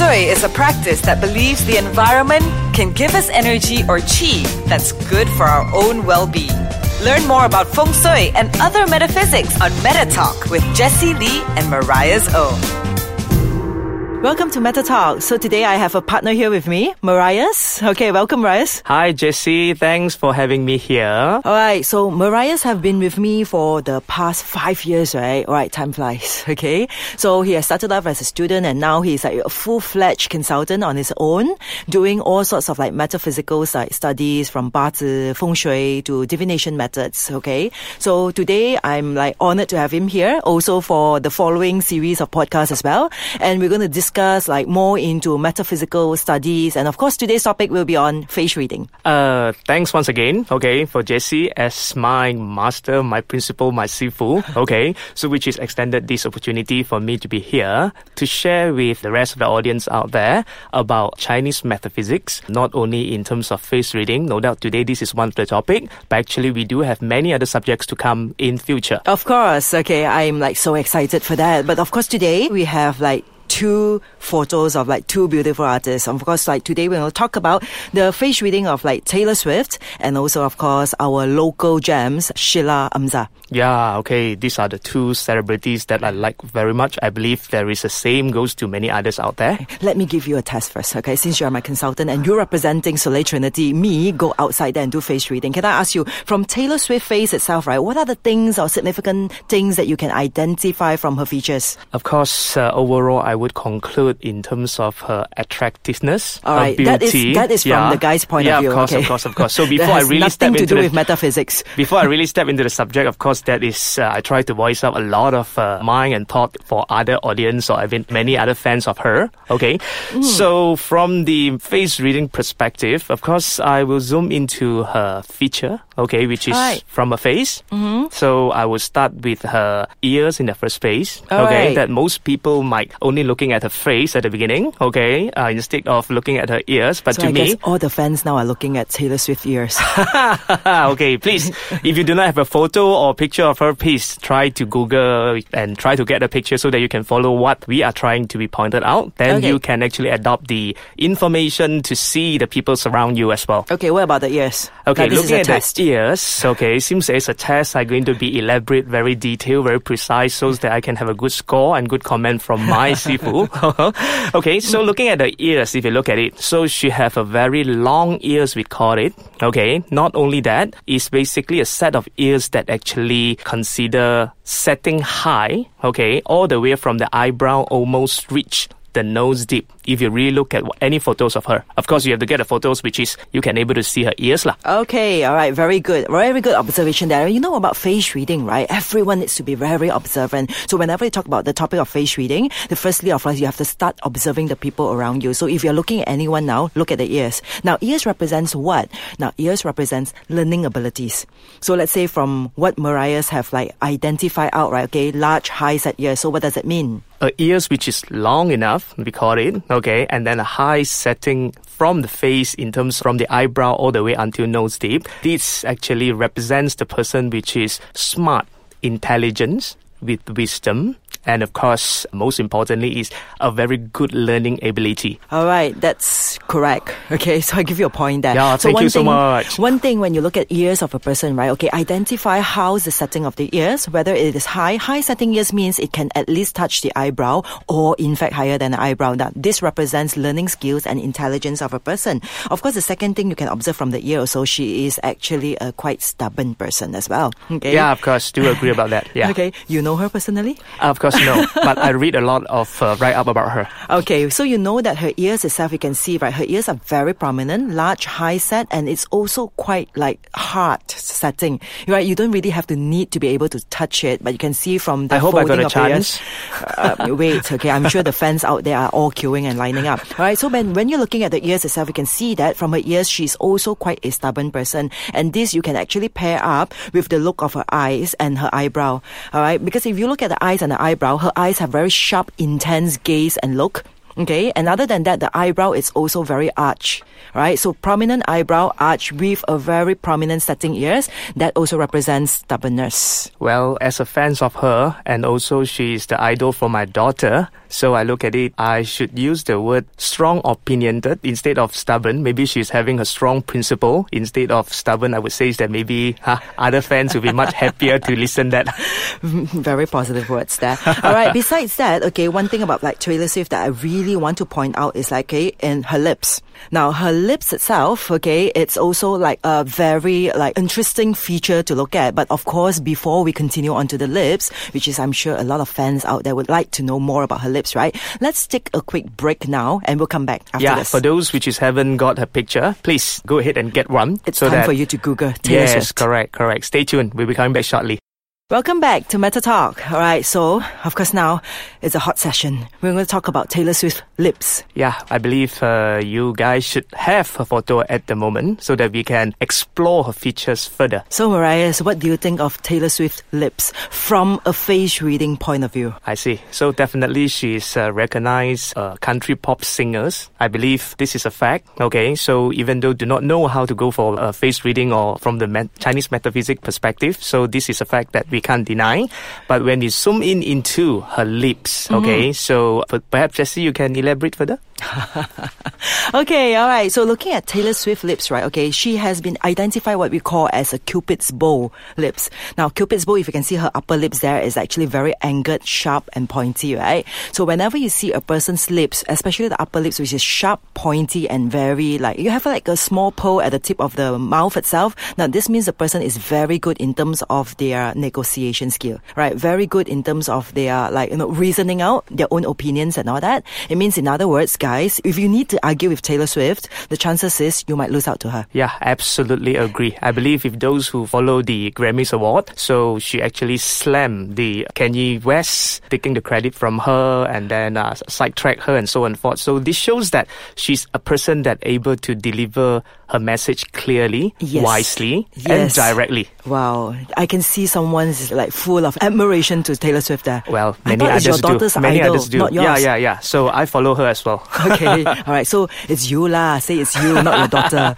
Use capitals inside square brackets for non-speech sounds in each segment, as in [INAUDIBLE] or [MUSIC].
Shui is a practice that believes the environment can give us energy or chi that's good for our own well being. Learn more about Feng Shui and other metaphysics on Meta Talk with Jesse Lee and Mariah's O. Welcome to Meta Talk. So today I have a partner here with me, Marias. Okay, welcome, Marias. Hi, Jesse. Thanks for having me here. All right. So Marias have been with me for the past five years, right? All right, time flies. [LAUGHS] Okay. So he has started off as a student and now he's like a full-fledged consultant on his own, doing all sorts of like metaphysical like, studies from Bazi, Feng Shui to divination methods. Okay. So today I'm like honored to have him here also for the following series of podcasts as well. And we're going to discuss discuss like more into metaphysical studies. And of course, today's topic will be on face reading. Uh, thanks once again, okay, for Jesse as my master, my principal, my sifu, okay, so which is extended this opportunity for me to be here to share with the rest of the audience out there about Chinese metaphysics, not only in terms of face reading, no doubt today this is one of the topic, but actually we do have many other subjects to come in future. Of course, okay, I'm like so excited for that. But of course today we have like two photos of like two beautiful artists. Of course, like today we're going to talk about the face reading of like Taylor Swift and also, of course, our local gems, Shila Amzah. Yeah, okay. These are the two celebrities that I like very much. I believe there is the same goes to many others out there. Let me give you a test first, okay? Since you're my consultant and you're representing Soleil Trinity, me go outside there and do face reading. Can I ask you, from Taylor Swift face itself, right? What are the things or significant things that you can identify from her features? Of course, uh, overall, I would conclude in terms of her attractiveness, All right, beauty. That is, that is yeah. from the guy's point yeah, of view. of course, okay. of course, of course. So [LAUGHS] before I really step into the, with metaphysics, [LAUGHS] before I really step into the subject, of course, that is uh, I try to voice out a lot of uh, mind and thought for other audience or even many other fans of her. Okay, mm. so from the face reading perspective, of course, I will zoom into her feature. Okay, which is right. from her face. Mm-hmm. So I will start with her ears in the first place. All okay, right. that most people might only looking at her face at the beginning. Okay, uh, instead of looking at her ears. But so to I me, guess all the fans now are looking at Taylor Swift ears. [LAUGHS] okay, please, [LAUGHS] if you do not have a photo or picture of her, please try to Google and try to get a picture so that you can follow what we are trying to be pointed out. Then Okay. you can actually adopt the information to see the people surround you as well. okay, what about the ears? Okay, Now, looking at test. the ears, okay, seems it's a test. I'm going to be elaborate, very detailed, very precise, so that I can have a good score and good comment from my [LAUGHS] sifu. [LAUGHS] okay, so looking at the ears, if you look at it, so she have a very long ears, we call it. Okay, not only that, it's basically a set of ears that actually consider setting high. Okay, all the way from the eyebrow almost reach the nose deep. If you really look at any photos of her, of course you have to get the photos which is you can able to see her ears lah. Okay, all right, very good. Very good observation there. You know about face reading, right? Everyone needs to be very observant. So whenever you talk about the topic of face reading, the firstly of course you have to start observing the people around you. So if you're looking at anyone now, look at the ears. Now ears represents what? Now ears represents learning abilities. So let's say from what Mariah's have like identified out, right? Okay, large high set ears. So what does it mean? A ears which is long enough, we call it, okay, and then a high setting from the face in terms from the eyebrow all the way until nose deep. This actually represents the person which is smart, intelligence with wisdom, and of course, most importantly, is a very good learning ability. All right, that's correct. [LAUGHS] Okay, so I give you a point there. Yeah, so thank one you so much. One thing when you look at ears of a person, right? Okay, identify how's the setting of the ears, whether it is high. High setting ears means it can at least touch the eyebrow or in fact higher than the eyebrow. Now, this represents learning skills and intelligence of a person. Of course, the second thing you can observe from the ear also, she is actually a quite stubborn person as well. Okay. Yeah, of course, do agree about that. Yeah. [LAUGHS] Okay, you know her personally? Of course, no, but I read a lot of uh, write up about her. Okay, so you know that her ears itself, you can see, right? Her ears are very prominent, large, high set, and it's also quite like hard setting, right? You don't really have to need to be able to touch it, but you can see from the I hope I got a of ears. Uh, wait, okay, I'm sure the fans out there are all queuing and lining up. All right, so when, when you're looking at the ears itself, you can see that from her ears, she's also quite a stubborn person. And this you can actually pair up with the look of her eyes and her eyebrow. All right, because if you look at the eyes and the eyebrow, her eyes have very sharp, intense gaze and look. Okay, and other than that, the eyebrow is also very arch, right? So prominent eyebrow arch with a very prominent setting ears that also represents stubbornness. Well, as a fan of her, and also she's the idol for my daughter, so I look at it, I should use the word strong opinionated instead of stubborn. Maybe she's having a strong principle instead of stubborn. I would say that maybe huh, other fans will be much happier to listen that. [LAUGHS] Very positive words there. All right. Besides that, okay, one thing about like Taylor Swift that I really want to point out is like, okay, in her lips. Now, her lips itself, okay, it's also like a very like interesting feature to look at. But of course, before we continue on to the lips, which is I'm sure a lot of fans out there would like to know more about her lips lips, right? Let's take a quick break now and we'll come back after yeah, this. for those which is haven't got her picture, please go ahead and get one. it's so time that, for you to Google Taylor Yes, Swift. correct, correct. Stay tuned. We'll be coming back shortly. Welcome back to Meta Talk. All right, so of course now it's a hot session. We're going to talk about Taylor Swift lips. Yeah, I believe uh, you guys should have her photo at the moment so that we can explore her features further. So Mariah, so what do you think of Taylor Swift lips from a face reading point of view? I see. So definitely she's uh, recognized uh, country pop singers. I believe this is a fact. Okay, so even though do not know how to go for uh, face reading or from the met- Chinese metaphysics perspective, so this is a fact that we can't deny. But when you zoom in into her lips, okay, mm-hmm. so p- perhaps Jesse, you can elaborate further. [LAUGHS] Okay, all right. So looking at Taylor Swift lips, right? Okay, she has been identified what we call as a Cupid's bow lips. Now, Cupid's bow, if you can see her upper lips there, is actually very angled, sharp, and pointy, right? So whenever you see a person's lips, especially the upper lips, which is sharp, pointy, and very like you have like a small pearl at the tip of the mouth itself. Now, this means the person is very good in terms of their negotiation skill, right? Very good in terms of their like you know reasoning out their own opinions and all that. It means, in other words, guys, if you need to argue with Taylor Swift, the chances is you might lose out to her. Yeah, absolutely agree. I believe if those who follow the Grammys award, so she actually slammed the Kanye West, taking the credit from her and then uh, sidetrack her and so on and forth. So this shows that she's a person that able to deliver her message clearly, Yes. wisely, Yes. and directly. Wow, I can see someone's like full of admiration to Taylor Swift there. Well, I many others your daughter's do. Many idol, others do. not yours. Yeah, yeah, yeah. So I follow her as well. [LAUGHS] okay, all right. So it's you lah. Say it's you, not your daughter.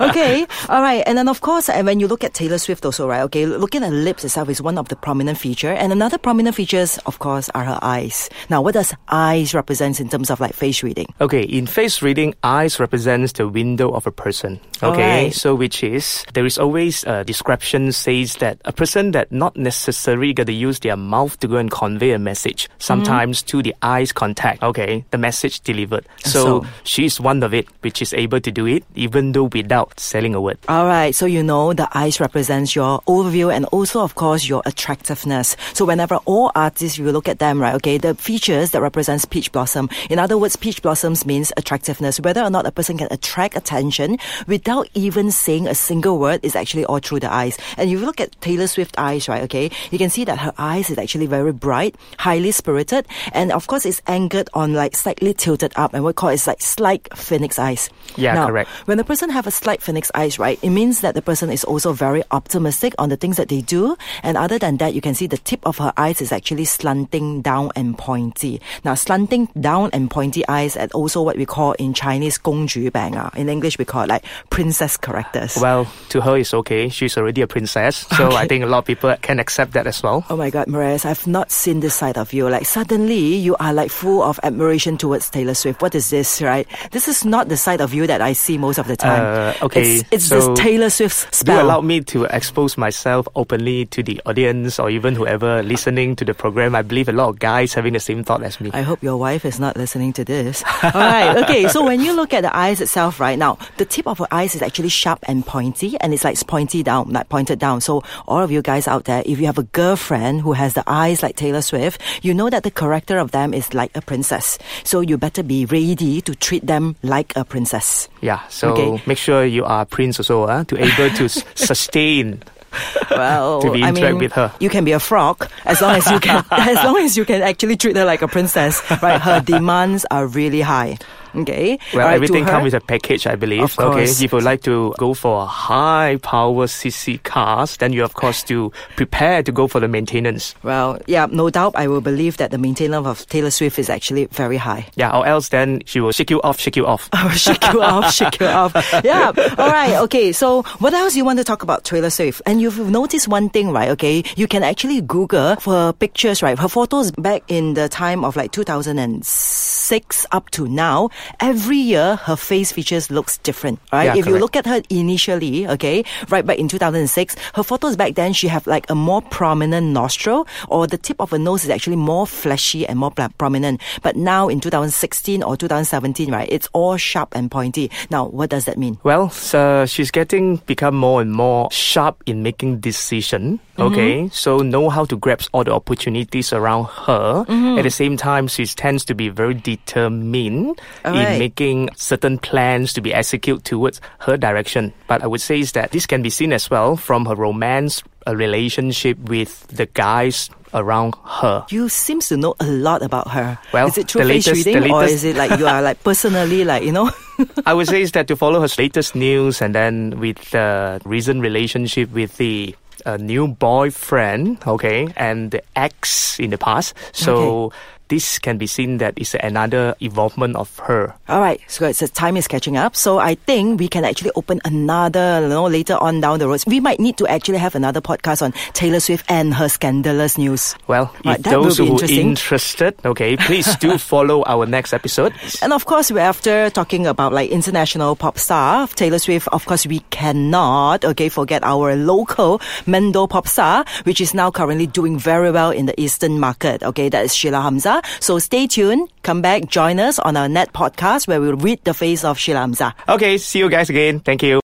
Okay, all right. And then of course, and when you look at Taylor Swift also, right? Okay, looking at lips itself is one of the prominent feature, and another prominent features, of course, are her eyes. Now, what does eyes represent in terms of like face reading? Okay, in face reading, eyes represents the window of a person. Okay, Alright. so which is there is always a description says that a person that not necessarily got to use their mouth to go and convey a message. Sometimes to the eyes contact. Okay, the message delivered. So, So- she's one of it, which is able to do it even though without saying a word. All right, so you know the eyes represents your overview and also, of course, your attractiveness. So whenever all artists, you look at them, right? Okay, the features that represents peach blossom. In other words, peach blossoms means attractiveness. Whether or not a person can attract attention without even saying a single word is actually all through the eyes. And if you look at Taylor Swift eyes, right? Okay, you can see that her eyes is actually very bright, highly spirited, and of course, it's anchored on like slightly tilted up and we call is like slight phoenix eyes. Yeah, now, correct. When the person have a slight phoenix eyes, right, it means that the person is also very optimistic on the things that they do. And other than that, you can see the tip of her eyes is actually slanting down and pointy. Now, slanting down and pointy eyes and also what we call in Chinese gong ju bang. Ah, in English, we call it like princess characters. Well, to her, it's okay. She's already a princess. So okay. I think a lot of people can accept that as well. Oh my God, Marais, I've not seen this side of you. Like suddenly you are like full of admiration towards Taylor Swift what is this, right? This is not the side of you that I see most of the time. Uh, okay, It's, it's so this Taylor Swift's Do spell. allow me to expose myself openly to the audience or even whoever listening to the program. I believe a lot of guys having the same thought as me. I hope your wife is not listening to this. [LAUGHS] All right. Okay. So when you look at the eyes itself right now, the tip of her eyes is actually sharp and pointy and it's like pointy down, like pointed down. So all of you guys out there, if you have a girlfriend who has the eyes like Taylor Swift, you know that the character of them is like a princess. So you better be ready to treat them like a princess. yeah, so Okay. make sure you are prince also uh, to able to s- [LAUGHS] sustain. Well, [LAUGHS] To be I interact mean, with her. you can be a frog as long as you can, [LAUGHS] as long as you can actually treat her like a princess, right? Her demands are really high. Okay. Well, right, everything comes with a package, I believe. Of Okay, if you like to go for a high power CC cars, then you of course to prepare to go for the maintenance. Well, yeah, no doubt I will believe that the maintenance of Taylor Swift is actually very high. Yeah, or else then she will shake you off, shake you off. [LAUGHS] Oh, shake you off, [LAUGHS] shake you off. Yeah. All right. Okay. So, what else you want to talk about Taylor Swift? And you've noticed one thing, right? Okay. You can actually Google her pictures, right? Her photos back in the time of like 2006 up to now. Every year, her face features looks different, right? Yeah, if you look at her initially, okay, right back in 2006, her photos back then, she have like a more prominent nostril or the tip of her nose is actually more fleshy and more prominent. But now in 2016 or 2017, right, it's all sharp and pointy. Now, what does that mean? Well, so she's getting become more and more sharp in making decision. Mm-hmm. Okay, so know how to grasp all the opportunities around her. Mm-hmm. At the same time, she tends to be very determined All in making certain plans to be executed towards her direction. But I would say is that this can be seen as well from her romance a relationship with the guys around her. You seems to know a lot about her. Well, is it through the face latest- reading or is it like you are like personally like you know? [LAUGHS] I would say is that to follow her latest news and then with the recent relationship with the uh, new boyfriend, okay, and the ex in the past. So this can be seen that is another involvement of her. All right, so it's uh, time is catching up. So I think we can actually open another, you know, later on down the road. We might need to actually have another podcast on Taylor Swift and her scandalous news. Well, Right, if those who are interested, okay, please do [LAUGHS] follow our next episode. And of course, we're after talking about like international pop star Taylor Swift. Of course, we cannot okay forget our local Mendo pop star, which is now currently doing very well in the Eastern market. Okay, that is Shila So stay tuned. Come back, join us on our net podcast where we'll read the face of Shila Amzah. Okay, see you guys again. Thank you.